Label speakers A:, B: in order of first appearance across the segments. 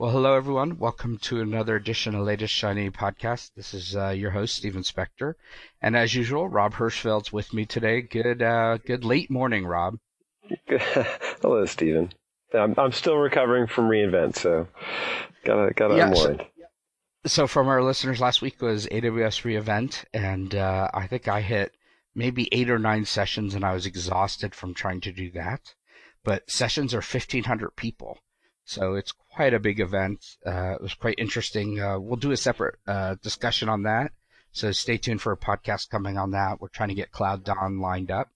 A: Well, hello everyone. Welcome to another edition of Latest Shiny podcast. This is uh, your host Steven Spector, and as usual, Rob Hirschfeld's with me today. Good, uh, good late morning, Rob.
B: hello, Steven. I'm I'm still recovering from reInvent, so gotta gotta yeah, unwind.
A: So, so, from our listeners, last week was AWS reInvent, and uh, I think I hit maybe eight or nine sessions, and I was exhausted from trying to do that. But sessions are 1,500 people. So it's quite a big event. Uh, it was quite interesting. Uh, we'll do a separate uh, discussion on that. So stay tuned for a podcast coming on that. We're trying to get Cloud Don lined up,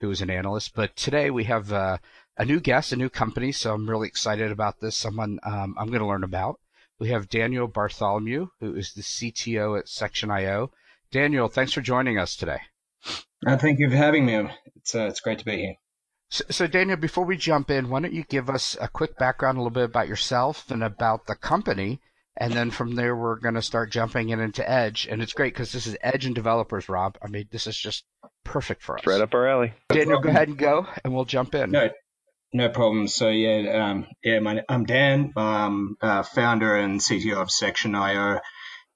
A: who is an analyst. But today we have uh, a new guest, a new company. So I'm really excited about this. Someone um, I'm going to learn about. We have Daniel Bartholomew, who is the CTO at Section.io. Daniel, thanks for joining us today.
C: Uh, thank you for having me. It's uh, it's great to be here.
A: So, so, Daniel, before we jump in, why don't you give us a quick background, a little bit about yourself and about the company, and then from there we're going to start jumping in into Edge, and it's great because this is Edge and developers, Rob. I mean, this is just perfect for us.
B: right up our alley.
A: Daniel, go ahead and go, and we'll jump in.
C: No, no problem. So yeah, um, yeah, my, I'm Dan, um, uh, founder and CTO of Section.io.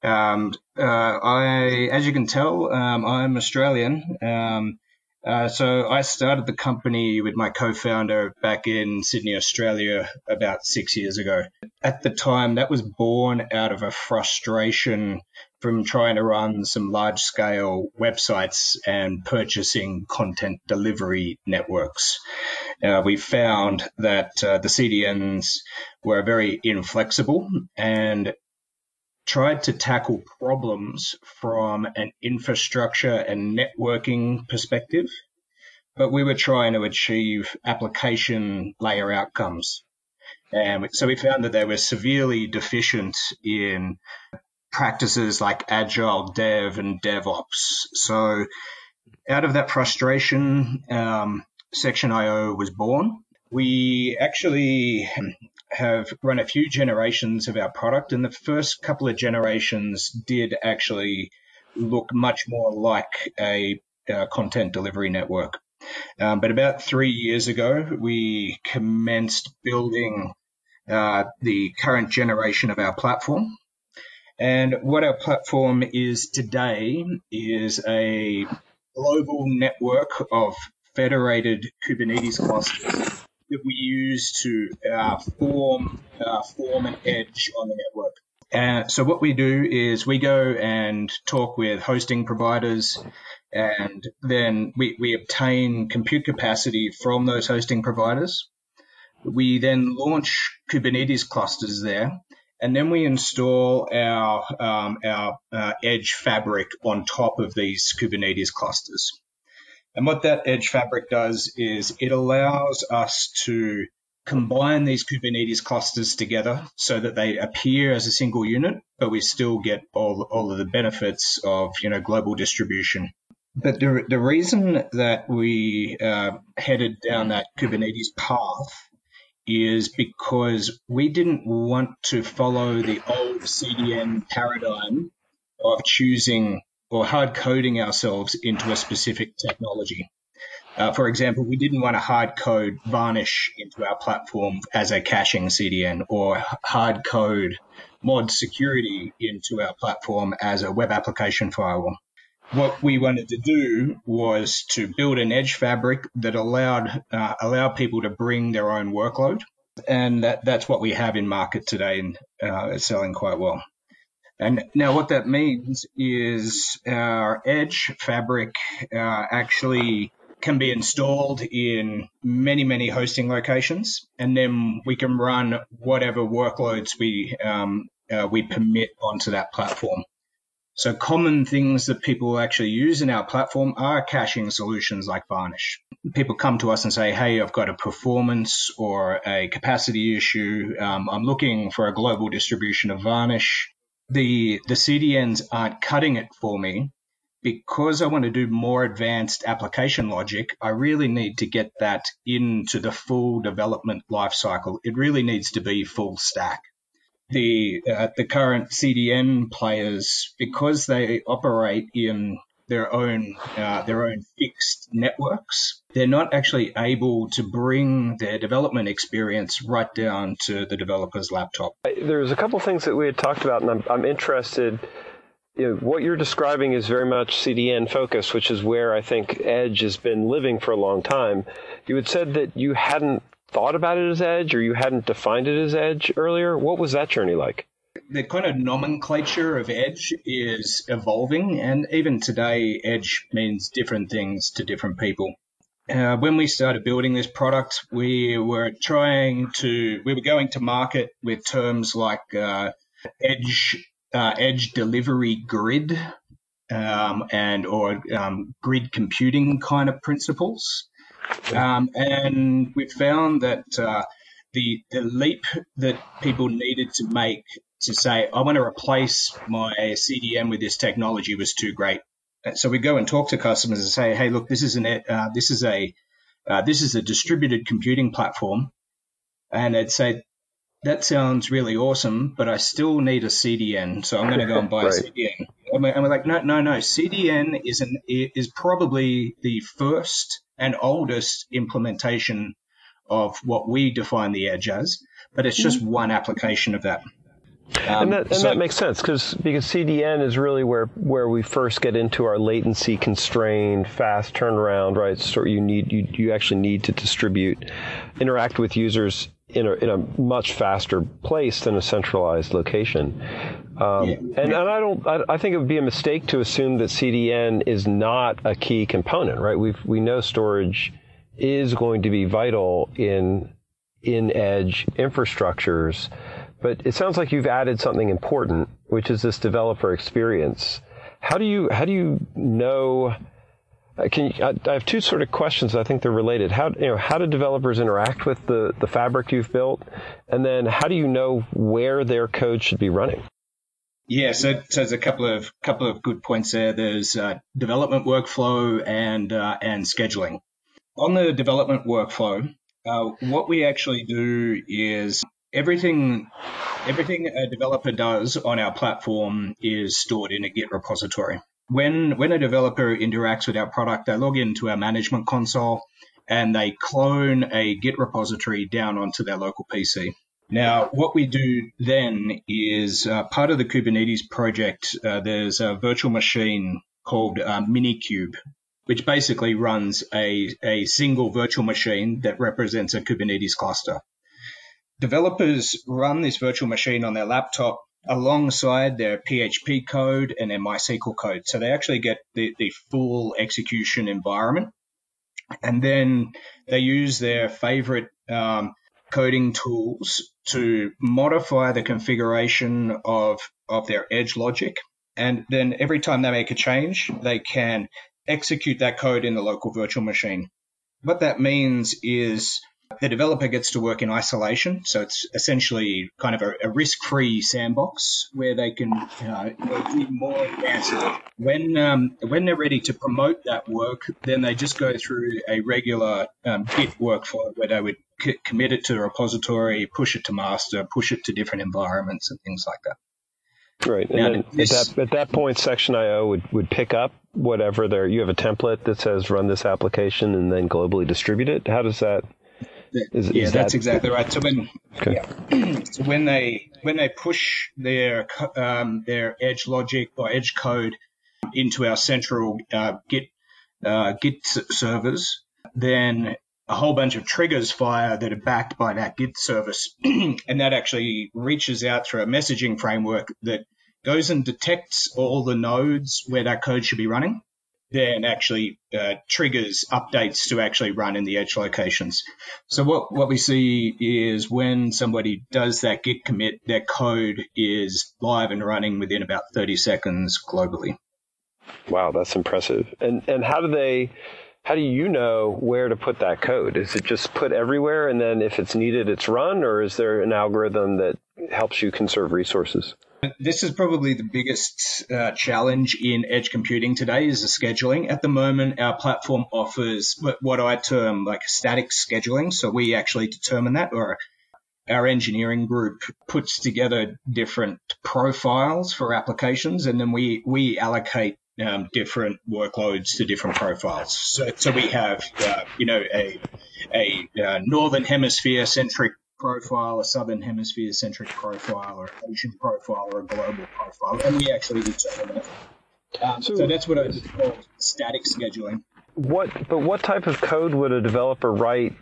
C: Um, uh, I, as you can tell, um, I'm Australian. Um, uh, so I started the company with my co-founder back in Sydney, Australia, about six years ago. At the time, that was born out of a frustration from trying to run some large-scale websites and purchasing content delivery networks. Uh, we found that uh, the CDNs were very inflexible and tried to tackle problems from an infrastructure and networking perspective, but we were trying to achieve application layer outcomes. And so we found that they were severely deficient in practices like agile dev and DevOps. So out of that frustration, um, Section.io was born. We actually have run a few generations of our product, and the first couple of generations did actually look much more like a, a content delivery network. Um, but about three years ago, we commenced building uh, the current generation of our platform. And what our platform is today is a global network of federated Kubernetes clusters that we use to uh, form uh, form an edge on the network. And so what we do is we go and talk with hosting providers, and then we, we obtain compute capacity from those hosting providers. We then launch Kubernetes clusters there, and then we install our um, our uh, edge fabric on top of these Kubernetes clusters. And what that edge fabric does is it allows us to combine these Kubernetes clusters together so that they appear as a single unit, but we still get all, all of the benefits of, you know, global distribution. But the, the reason that we uh, headed down that Kubernetes path is because we didn't want to follow the old CDN paradigm of choosing or hard coding ourselves into a specific technology. Uh, for example, we didn't want to hard code Varnish into our platform as a caching CDN or hard code mod security into our platform as a web application firewall. What we wanted to do was to build an edge fabric that allowed uh, allowed people to bring their own workload, and that, that's what we have in market today, and uh, it's selling quite well. And now what that means is our edge fabric uh, actually can be installed in many, many hosting locations, and then we can run whatever workloads we um, uh, we permit onto that platform. So common things that people actually use in our platform are caching solutions like Varnish. People come to us and say, "Hey, I've got a performance or a capacity issue. Um, I'm looking for a global distribution of Varnish." The the CDNs aren't cutting it for me because I want to do more advanced application logic, I really need to get that into the full development lifecycle. It really needs to be full stack. The uh, the current CDN players, because they operate in their own uh, their own fixed networks. They're not actually able to bring their development experience right down to the developer's laptop.
B: There's a couple things that we had talked about, and I'm, I'm interested. You know, what you're describing is very much CDN focused, which is where I think Edge has been living for a long time. You had said that you hadn't thought about it as Edge or you hadn't defined it as Edge earlier. What was that journey like?
C: the kind of nomenclature of Edge is evolving, and even today, Edge means different things to different people. Uh, when we started building this product, we were trying to, we were going to market with terms like uh, Edge, uh, Edge Delivery Grid, um, and or um, grid computing kind of principles. Um, and we found that uh, the the leap that people needed to make to say, I want to replace my CDN with this technology was too great. So we go and talk to customers and say, hey, look, this is an uh, this is a uh, this is a distributed computing platform, and they'd say that sounds really awesome, but I still need a CDN, so I'm going to go and buy right. a CDN. And we're, and we're like, no, no, no. CDN is an is probably the first and oldest implementation of what we define the edge as, but it's just mm-hmm. one application of that.
B: Um, and that, and so, that makes sense because because CDN is really where where we first get into our latency constrained fast turnaround right? So you need you you actually need to distribute interact with users in a, in a much faster place than a centralized location. Um, yeah. and, and I don't I, I think it would be a mistake to assume that CDN is not a key component right? We we know storage is going to be vital in in edge infrastructures but it sounds like you've added something important, which is this developer experience. How do you how do you know? Uh, can you, I, have two sort of questions. I think they're related. How you know how do developers interact with the the fabric you've built, and then how do you know where their code should be running?
C: Yeah, so, so there's a couple of couple of good points there. There's uh, development workflow and uh, and scheduling. On the development workflow, uh, what we actually do is everything everything a developer does on our platform is stored in a Git repository. When when a developer interacts with our product, they log into our management console and they clone a Git repository down onto their local PC. Now, what we do then is uh, part of the Kubernetes project. Uh, there's a virtual machine called uh, Minikube, which basically runs a, a single virtual machine that represents a Kubernetes cluster developers run this virtual machine on their laptop alongside their PHP code and their MySQL code. So they actually get the, the full execution environment. And then they use their favorite um, coding tools to modify the configuration of, of their edge logic. And then every time they make a change, they can execute that code in the local virtual machine. What that means is the developer gets to work in isolation, so it's essentially kind of a, a risk-free sandbox where they can uh, do more advanced. When um, when they're ready to promote that work, then they just go through a regular um, Git workflow where they would c- commit it to the repository, push it to master, push it to different environments, and things like that.
B: Right. Now, and this, at, that, at that point, Section IO would, would pick up whatever there. You have a template that says run this application and then globally distribute it. How does that
C: is, yeah, is that's that... exactly right. So when okay. yeah, so when they when they push their um, their edge logic or edge code into our central uh, Git uh, Git servers, then a whole bunch of triggers fire that are backed by that Git service, and that actually reaches out through a messaging framework that goes and detects all the nodes where that code should be running then actually uh, triggers updates to actually run in the edge locations. So what, what we see is when somebody does that git commit, their code is live and running within about 30 seconds globally.
B: Wow, that's impressive. And and how do they how do you know where to put that code? Is it just put everywhere and then if it's needed it's run or is there an algorithm that helps you conserve resources?
C: This is probably the biggest uh, challenge in edge computing today is the scheduling. At the moment, our platform offers what I term like static scheduling. So we actually determine that or our engineering group puts together different profiles for applications and then we, we allocate um, different workloads to different profiles. So, so we have, uh, you know, a, a uh, northern hemisphere centric profile, a southern hemisphere centric profile, or Asian profile, or a global profile, and we actually determine it. Um, so, so, that's what I call static scheduling.
B: What, but what type of code would a developer write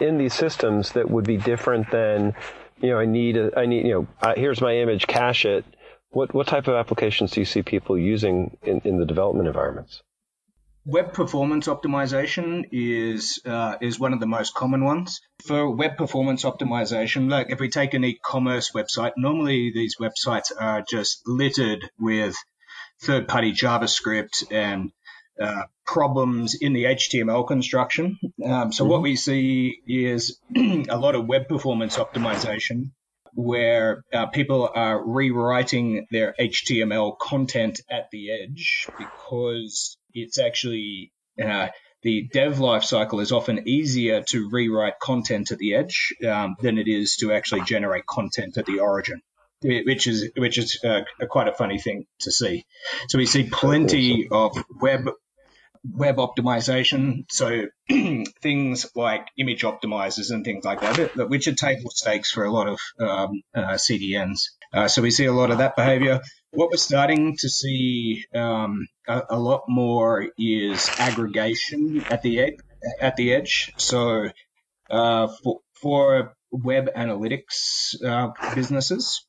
B: in these systems that would be different than, you know, I need, a, I need, you know, uh, here's my image, cache it. What what type of applications do you see people using in, in the development environments?
C: Web performance optimization is uh, is one of the most common ones. For web performance optimization, like if we take an e-commerce website, normally these websites are just littered with third-party JavaScript and uh, problems in the HTML construction. Um, so mm-hmm. what we see is a lot of web performance optimization where uh, people are rewriting their HTML content at the edge because it's actually uh, the dev lifecycle is often easier to rewrite content at the edge um, than it is to actually generate content at the origin, which is which is uh, quite a funny thing to see. So we see plenty of web web optimization. So things like image optimizers and things like that, which are table stakes for a lot of um, uh, CDNs. Uh, so we see a lot of that behavior. What we're starting to see um, a, a, lot more is aggregation at the edge. At the edge. So uh, for, for web analytics uh, businesses,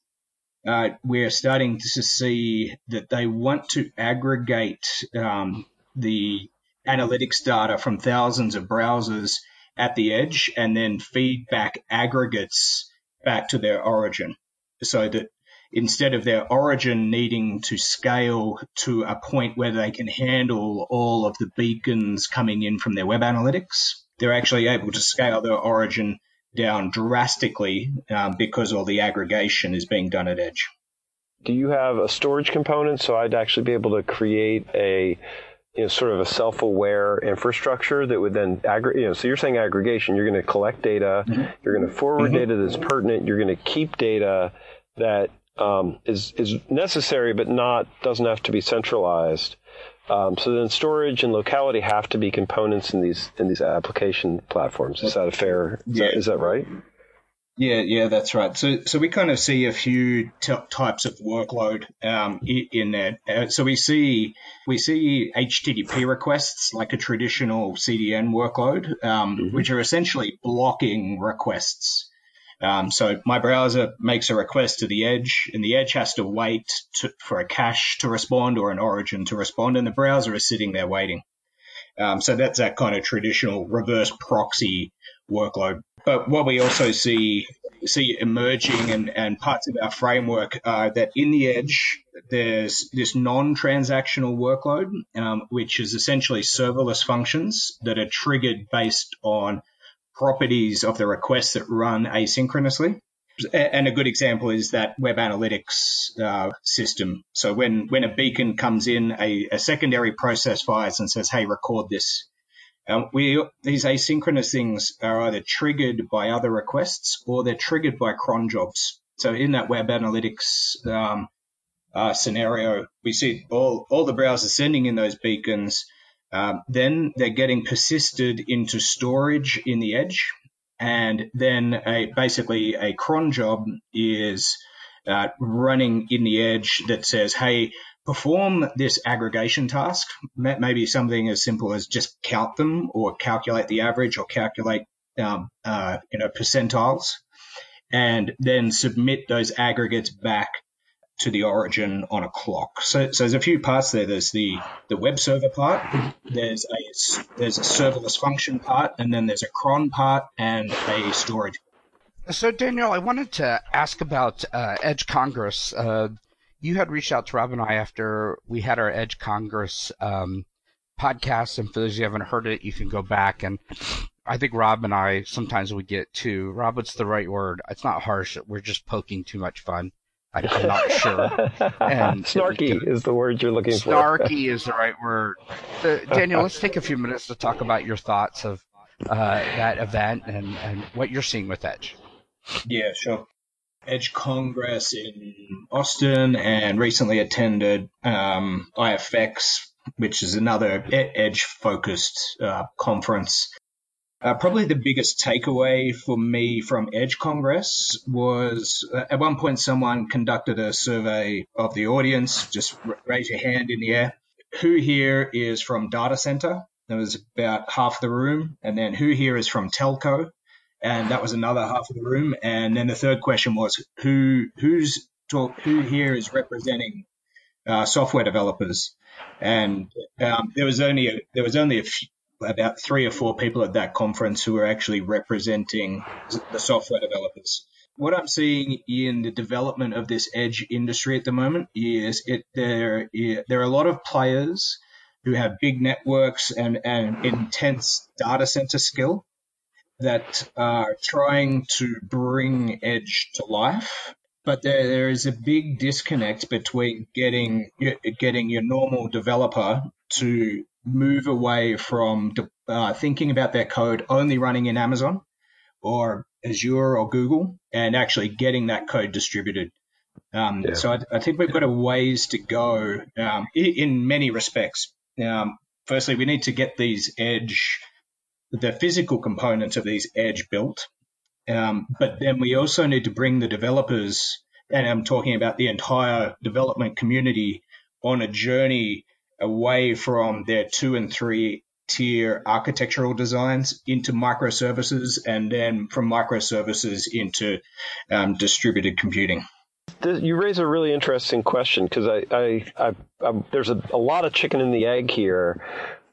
C: uh, we're starting to see that they want to aggregate um, the analytics data from thousands of browsers at the edge and then feed back aggregates back to their origin so that instead of their origin needing to scale to a point where they can handle all of the beacons coming in from their web analytics, they're actually able to scale their origin down drastically um, because all the aggregation is being done at edge.
B: Do you have a storage component so I'd actually be able to create a you know, sort of a self-aware infrastructure that would then aggregate. You know, so you're saying aggregation. You're going to collect data. Mm-hmm. You're going to forward mm-hmm. data that's pertinent. You're going to keep data that um, is is necessary, but not doesn't have to be centralized. Um, so then storage and locality have to be components in these in these application platforms. Is that a fair? Is, yeah. that, is that right?
C: Yeah, yeah, that's right. So, so we kind of see a few t- types of workload um, in there. Uh, so we see we see HTTP requests like a traditional CDN workload, um, mm-hmm. which are essentially blocking requests. Um, so my browser makes a request to the edge, and the edge has to wait to, for a cache to respond or an origin to respond, and the browser is sitting there waiting. Um, so that's that kind of traditional reverse proxy workload. But what we also see see emerging and, and parts of our framework are that in the edge there's this non-transactional workload, um, which is essentially serverless functions that are triggered based on properties of the requests that run asynchronously. And a good example is that web analytics uh, system. So when, when a beacon comes in, a, a secondary process fires and says, "Hey, record this." Um, we these asynchronous things are either triggered by other requests or they're triggered by cron jobs. So in that web analytics um, uh, scenario, we see all all the browsers sending in those beacons. Um, then they're getting persisted into storage in the edge, and then a, basically a cron job is uh, running in the edge that says, "Hey, perform this aggregation task, maybe something as simple as just count them or calculate the average or calculate um, uh, you know percentiles, and then submit those aggregates back to the origin on a clock. So, so there's a few parts there. There's the, the web server part, there's a there's a serverless function part, and then there's a cron part and a storage.
A: So Daniel, I wanted to ask about uh, Edge Congress. Uh, you had reached out to Rob and I after we had our Edge Congress um, podcast, and for those who haven't heard it, you can go back and I think Rob and I sometimes we get too Rob. What's the right word? It's not harsh. We're just poking too much fun. I, am not sure.
B: And snarky was, is the word you're looking
A: snarky for. Snarky is the right word. Uh, Daniel, let's take a few minutes to talk about your thoughts of uh, that event and, and what you're seeing with Edge.
C: Yeah, sure. Edge Congress in Austin and recently attended um, IFX which is another edge focused uh, conference. Uh, probably the biggest takeaway for me from Edge Congress was uh, at one point someone conducted a survey of the audience. Just raise your hand in the air. Who here is from data center? There was about half the room. And then who here is from telco? And that was another half of the room. And then the third question was who who's talk, who here is representing uh, software developers? And um, there was only a, there was only a few, about three or four people at that conference who were actually representing the software developers. What I'm seeing in the development of this edge industry at the moment is it there there are a lot of players who have big networks and, and intense data center skill that are trying to bring edge to life but there, there is a big disconnect between getting getting your normal developer to move away from uh, thinking about their code only running in Amazon or Azure or Google and actually getting that code distributed. Um, yeah. So I, I, think we've got a ways to go um, in, in, many respects. Um, firstly, we need to get these edge, the physical components of these edge built. Um, but then we also need to bring the developers, and I'm talking about the entire development community, on a journey away from their two and three tier architectural designs into microservices and then from microservices into um, distributed computing.
B: You raise a really interesting question because I, I, I, I, there's a, a lot of chicken in the egg here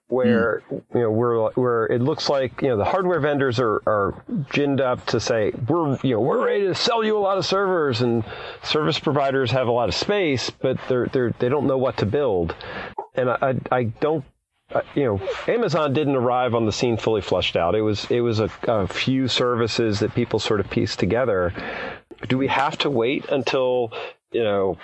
B: where mm. you know we're where it looks like you know the hardware vendors are are ginned up to say we're you know we're ready to sell you a lot of servers and service providers have a lot of space but they're they're they don't know what to build and I, I don't uh, you know, Amazon didn't arrive on the scene fully flushed out. It was it was a, a, few services that people sort of pieced together. Do we have to wait until you know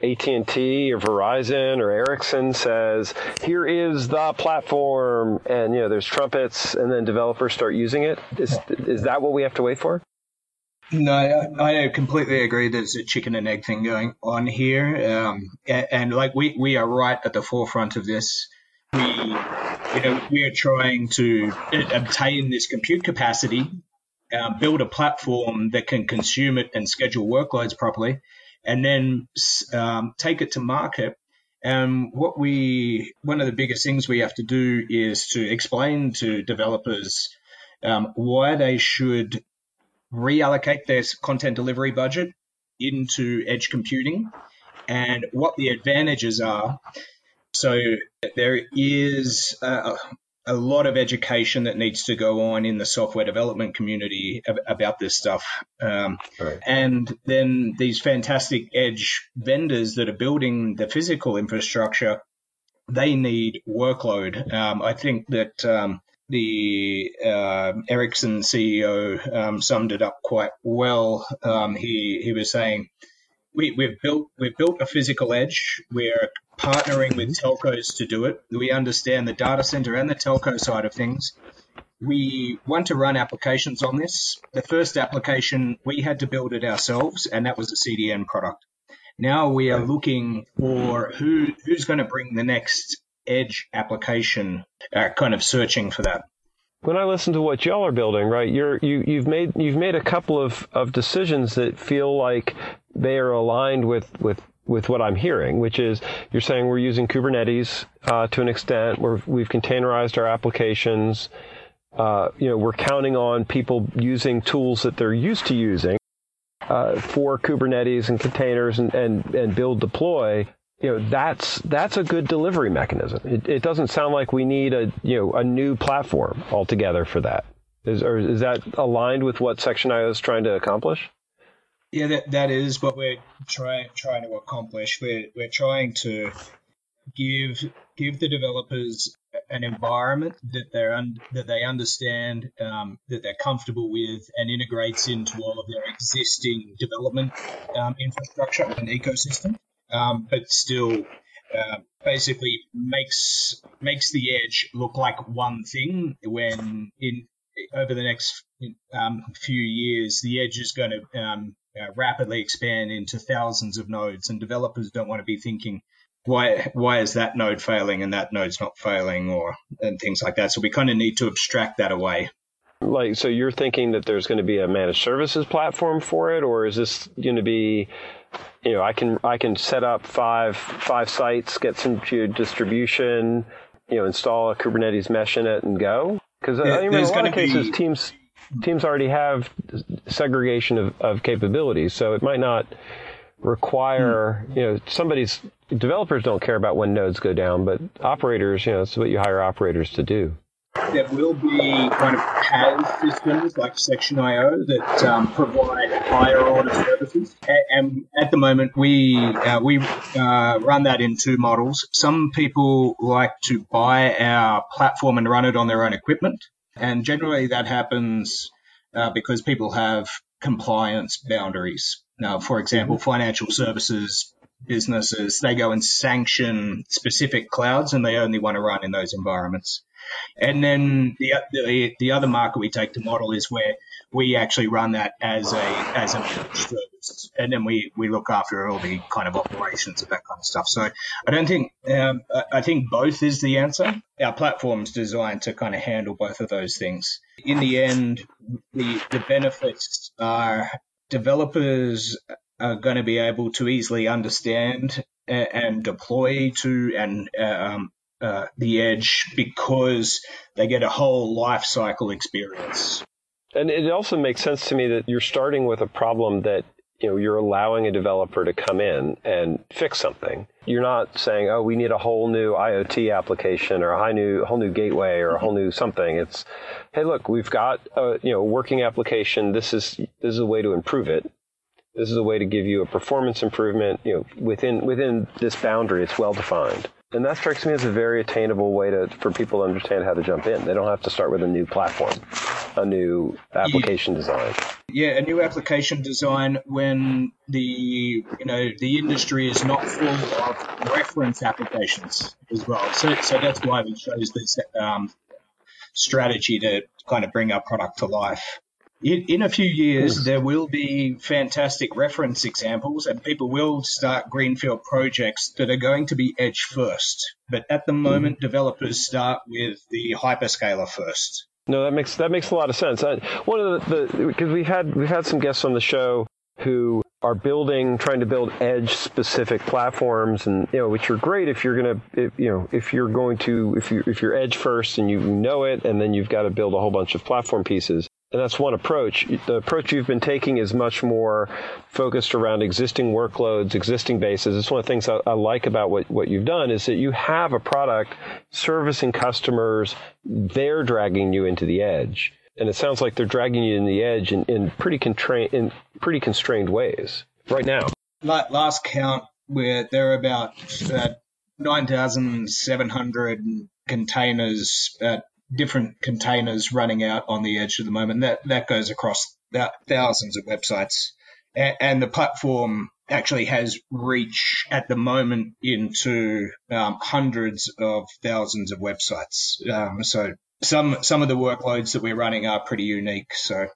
B: AT&T or Verizon or Ericsson says, "Here is the platform," and you know there's trumpets, and then developers start using it? Is is that what we have to wait for?
C: No, I, I completely agree. There's a chicken and egg thing going on here, um, and, and, like we, we are right at the forefront of this. We, you know, we are trying to obtain this compute capacity, uh, build a platform that can consume it and schedule workloads properly, and then um, take it to market. And what we, one of the biggest things we have to do is to explain to developers um, why they should reallocate their content delivery budget into edge computing and what the advantages are. So there is a, a, lot of education that needs to go on in the software development community about this stuff. Um, right. And then these fantastic edge vendors that are building the physical infrastructure, they need workload. Um, I think that um, the uh, Ericsson CEO um, summed it up quite well. Um, he he was saying we, we've built we've built a physical edge. We're partnering with telcos to do it. We understand the data center and the telco side of things. We want to run applications on this. The first application we had to build it ourselves, and that was a CDN product. Now we are looking for who who's going to bring the next edge application, uh, kind of searching for that.
B: When I listen to what y'all are building, right, you're, you, you've made you've made a couple of, of decisions that feel like they are aligned with, with with what I'm hearing, which is you're saying we're using Kubernetes uh, to an extent. We're, we've containerized our applications. Uh, you know, we're counting on people using tools that they're used to using uh, for Kubernetes and containers and, and, and build deploy you know that's that's a good delivery mechanism. It, it, doesn't sound like we need a you know a new platform altogether for that. Is or is that aligned with what Section.io is trying to accomplish?
C: Yeah, that, that is what we're trying trying to accomplish. We're we're trying to give give the developers an environment that they're un, that they understand, um, that they're comfortable with, and integrates into all of their existing development um, infrastructure and ecosystem um, but still uh, basically makes makes the edge look like one thing when in over the next um, few years the edge is going to um, uh, rapidly expand into thousands of nodes and developers don't want to be thinking why why is that node failing and that node's not failing or and things like that. So we kind of need to abstract that away.
B: Like so you're thinking that there's going to be a managed services platform for it or is this going to be you know I can I can set up five five sites, get some distribution, you know, install a Kubernetes mesh in it and go? Because uh, in a lot of cases be... teams teams already have segregation of, of capabilities, so it might not require hmm. you know somebody's developers don't care about when nodes go down, but operators, you know, it's what you hire operators to do.
C: There will be kind of PaaS systems like Section IO that um, provide higher order services. And at the moment, we uh, we uh, run that in two models. Some people like to buy our platform and run it on their own equipment, and generally that happens uh, because people have compliance boundaries. Now, for example, financial services businesses, they go and sanction specific clouds and they only want to run in those environments. And then the, the, the other market we take to model is where we actually run that as a as a service, and then we we look after all the kind of operations of that kind of stuff. So I don't think um, I think both is the answer. Our platform's designed to kind of handle both of those things. In the end, the the benefits are developers are going to be able to easily understand and deploy to and um, uh, the edge because they get a whole life cycle experience.
B: And it also makes sense to me that you're starting with a problem that you know you're allowing a developer to come in and fix something. You're not saying, "Oh, we need a whole new IoT application or a whole new whole new gateway or a whole new something." It's, "Hey, look, we've got a you know working application. This is this is a way to improve it this is a way to give you a performance improvement. You know, within within this boundary, it's well defined, and that strikes me as a very attainable way to for people to understand how to jump in. They don't have to start with a new platform, a new application
C: yeah.
B: design.
C: Yeah, a new application design when the you know the industry is not full of reference applications as well. So so that's why we chose this um, strategy to kind of bring our product to life in, in a few years, there will be fantastic reference examples and people will start greenfield projects that are going to be edge first. But at the moment, mm developers start with the hyperscaler first.
B: No, that makes that makes a lot of sense. I, one of the because we've had we've had some guests on the show who are building, trying to build edge specific platforms, and you know, which are great if you're gonna, if, you know, if you're going to, if you if you're edge first and you know it, and then you've got to build a whole bunch of platform pieces. And that's one approach. The approach you've been taking is much more focused around existing workloads, existing bases. It's one of the things I, I, like about what, what you've done is that you have a product servicing customers. They're dragging you into the edge. And it sounds like they're dragging you in the edge in, in pretty constrained, in pretty constrained ways right now.
C: Last count, where there are about uh, 9,700 containers at different containers running out on the edge at the moment. That that goes across thousands of websites, and, the platform actually has reach at the moment into um, hundreds of thousands of websites. Um, so some some of the workloads that we're running are pretty unique. So.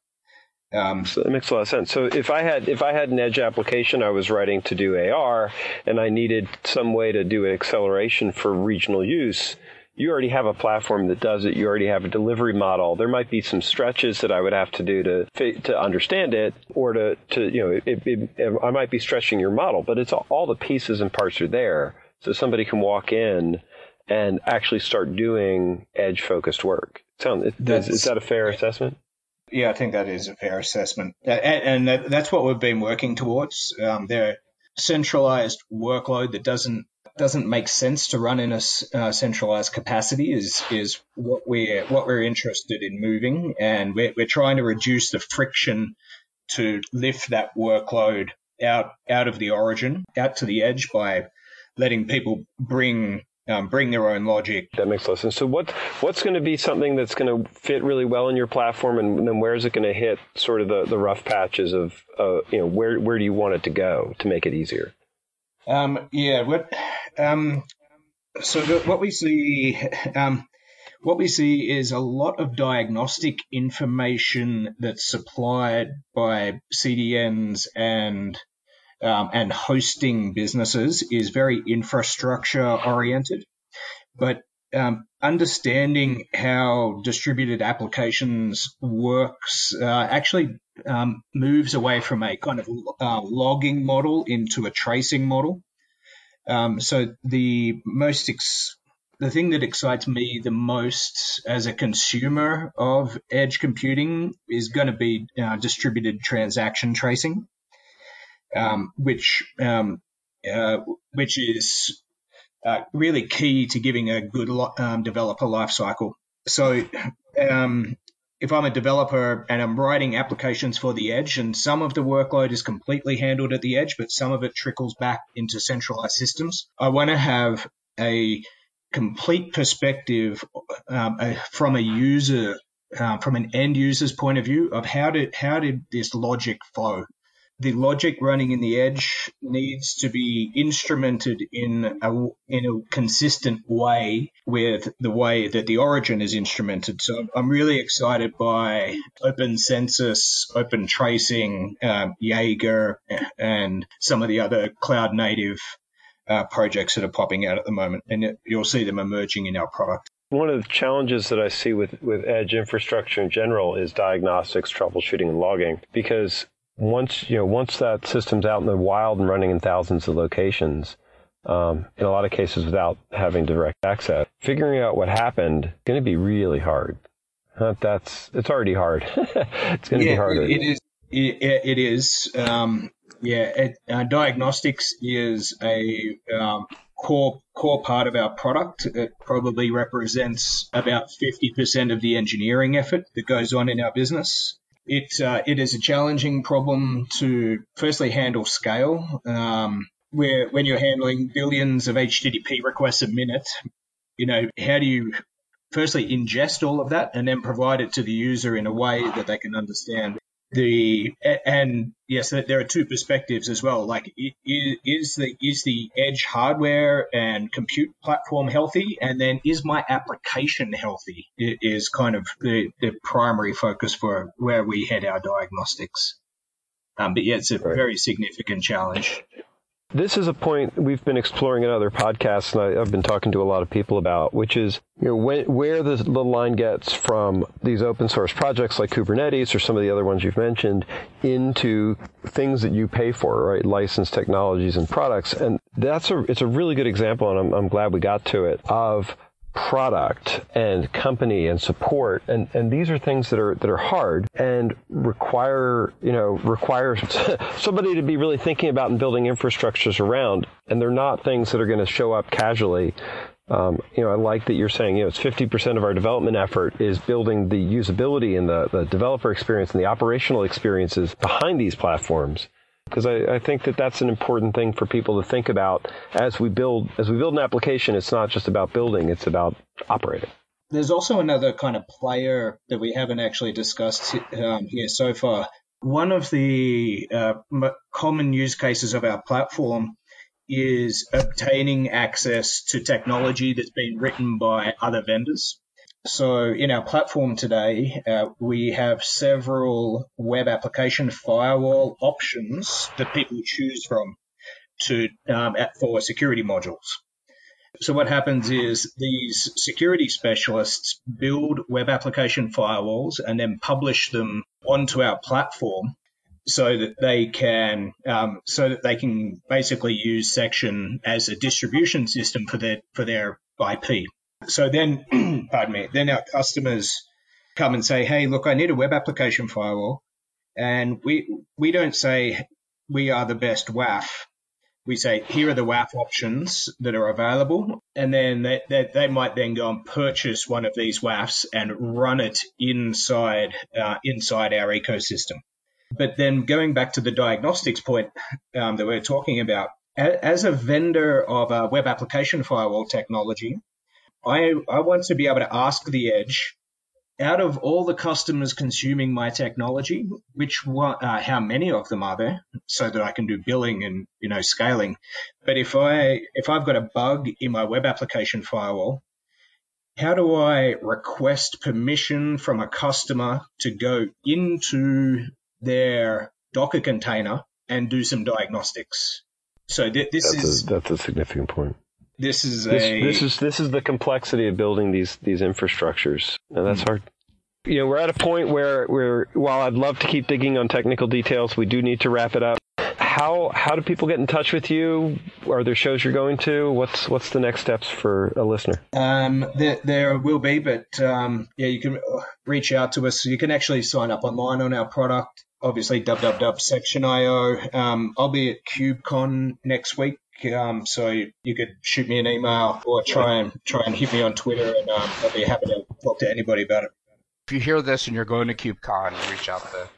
B: Um, so that makes a lot of sense. So if I had if I had an edge application I was writing to do AR and I needed some way to do an acceleration for regional use, you already have a platform that does it. You already have a delivery model. There might be some stretches that I would have to do to to understand it, or to to you know, it, it, I might be stretching your model, but it's all, all the pieces and parts are there, so somebody can walk in and actually start doing edge focused work. Sound is, is that a fair assessment?
C: Yeah, I think that is a fair assessment, and, and that's what we've been working towards. Um, are centralized workload that doesn't doesn't make sense to run in a uh, centralized capacity is is what we're what we're interested in moving, and we're we're trying to reduce the friction to lift that workload out out of the origin, out to the edge by letting people bring um, bring their own logic.
B: That makes sense. So what what's going to be something that's going to fit really well in your platform, and then where is it going to hit sort of the, the rough patches of uh, you know where where do you want it to go to make it easier?
C: Um, yeah, what um, so what we see, um, what we see is a lot of diagnostic information that's supplied by CDNs and um, and hosting businesses is very infrastructure oriented. But um, understanding how distributed applications works uh, actually um, moves away from a kind of uh, logging model into a tracing model. Um, so the most ex- the thing that excites me the most as a consumer of edge computing is going to be uh, distributed transaction tracing, um, which um, uh, which is uh, really key to giving a good um, developer lifecycle. So um, if I'm a developer and I'm writing applications for the edge, and some of the workload is completely handled at the edge, but some of it trickles back into centralized systems, I want to have a complete perspective um, from a user, uh, from an end user's point of view of how did how did this logic flow the logic running in the edge needs to be instrumented in a, in a consistent way with the way that the origin is instrumented. So I'm really excited by Open Census, Open Tracing, um, Jaeger, and some of the other cloud native uh, projects that are popping out at the moment. And you'll see them emerging in our product.
B: One of the challenges that I see with, with edge infrastructure in general is diagnostics, troubleshooting, and logging because once you know once that system's out in the wild and running in thousands of locations, um, in a lot of cases without having direct access, figuring out what happened is going to be really hard. That's it's already hard. it's going to
C: yeah,
B: be harder.
C: It is. It, it is. Um, yeah, it, uh, diagnostics is a um, core core part of our product. It probably represents about 50% of the engineering effort that goes on in our business. It uh, it is a challenging problem to firstly handle scale. Um, where when you're handling billions of HTTP requests a minute, you know how do you firstly ingest all of that and then provide it to the user in a way that they can understand the and yes, there are two perspectives as well. Like, is the is the edge hardware and compute platform healthy, and then is my application healthy? Is kind of the, the primary focus for where we head our diagnostics. Um, but yeah, it's a very significant challenge.
B: This is a point we've been exploring in other podcasts, and I, have been talking to a lot of people about, which is you know when, where the, the line gets from these open source projects like Kubernetes or some of the other ones you've mentioned into things that you pay for, right? Licensed technologies and products, and that's a it's a really good example, and I'm, I'm glad we got to it of product and company and support and, and these are things that are that are hard and require you know require somebody to be really thinking about and building infrastructures around and they're not things that are going to show up casually. Um, you know, I like that you're saying, you know, it's 50% of our development effort is building the usability and the, the developer experience and the operational experiences behind these platforms because I, I, think that that's an important thing for people to think about as we build as we build an application. It's not just about building; it's about operating.
C: There's also another kind of player that we haven't actually discussed um, here so far. One of the uh, common use cases of our platform is obtaining access to technology that's been written by other vendors. So in our platform today, uh, we have several web application firewall options that people choose from to um, for security modules. So what happens is these security specialists build web application firewalls and then publish them onto our platform so that they can um, so that they can basically use section as a distribution system for their for their IP. So then, pardon me, then our customers come and say, hey, look, I need a web application firewall. And we, we don't say we are the best WAF. We say, here are the WAF options that are available. And then they, they, they might then go and purchase one of these WAFs and run it inside, uh, inside our ecosystem. But then going back to the diagnostics point um, that we're talking about, as a vendor of a web application firewall technology, I, I want to be able to ask the edge out of all the customers consuming my technology, which one, uh, how many of them are there, so that I can do billing and you know scaling. But if I if I've got a bug in my web application firewall, how do I request permission from a customer to go into their Docker container and do some diagnostics. So th- this
B: that's
C: is
B: a, that's a significant point.
C: This is
B: this,
C: a
B: this is this is the complexity of building these these infrastructures, and that's mm-hmm. hard. You know, we're at a point where where while I'd love to keep digging on technical details, we do need to wrap it up. How how do people get in touch with you? Are there shows you're going to? What's what's the next steps for a listener?
C: Um, there, there will be, but um, yeah, you can reach out to us. You can actually sign up online on our product obviously www.section.io. Um, I'll be at KubeCon next week, um, so you could shoot me an email or try and try and hit me on Twitter, and um, I'll be happy to talk to anybody about it.
A: If you hear this and you're going to KubeCon, reach out to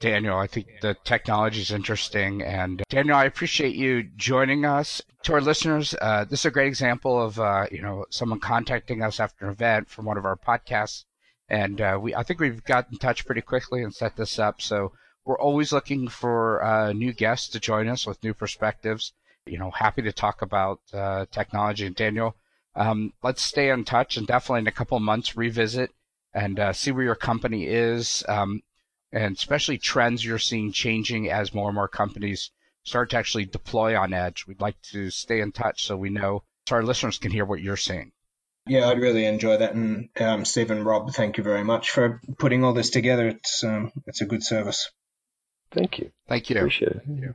A: Daniel. I think the technology is interesting, and Daniel, I appreciate you joining us. To our listeners, uh, this is a great example of uh, you know someone contacting us after an event from one of our podcasts, and uh, we I think we've got in touch pretty quickly and set this up. So we're always looking for uh, new guests to join us with new perspectives. You know, happy to talk about uh, technology. And Daniel, um, let's stay in touch and definitely in a couple of months revisit and uh, see where your company is, um, and especially trends you're seeing changing as more and more companies start to actually deploy on Edge. We'd like to stay in touch so we know so our listeners can hear what you're seeing.
C: Yeah, I'd really enjoy that. And um, and Rob, thank you very much for putting all this together. It's um, it's a good service.
B: Thank you.
A: Thank you.
B: Appreciate it.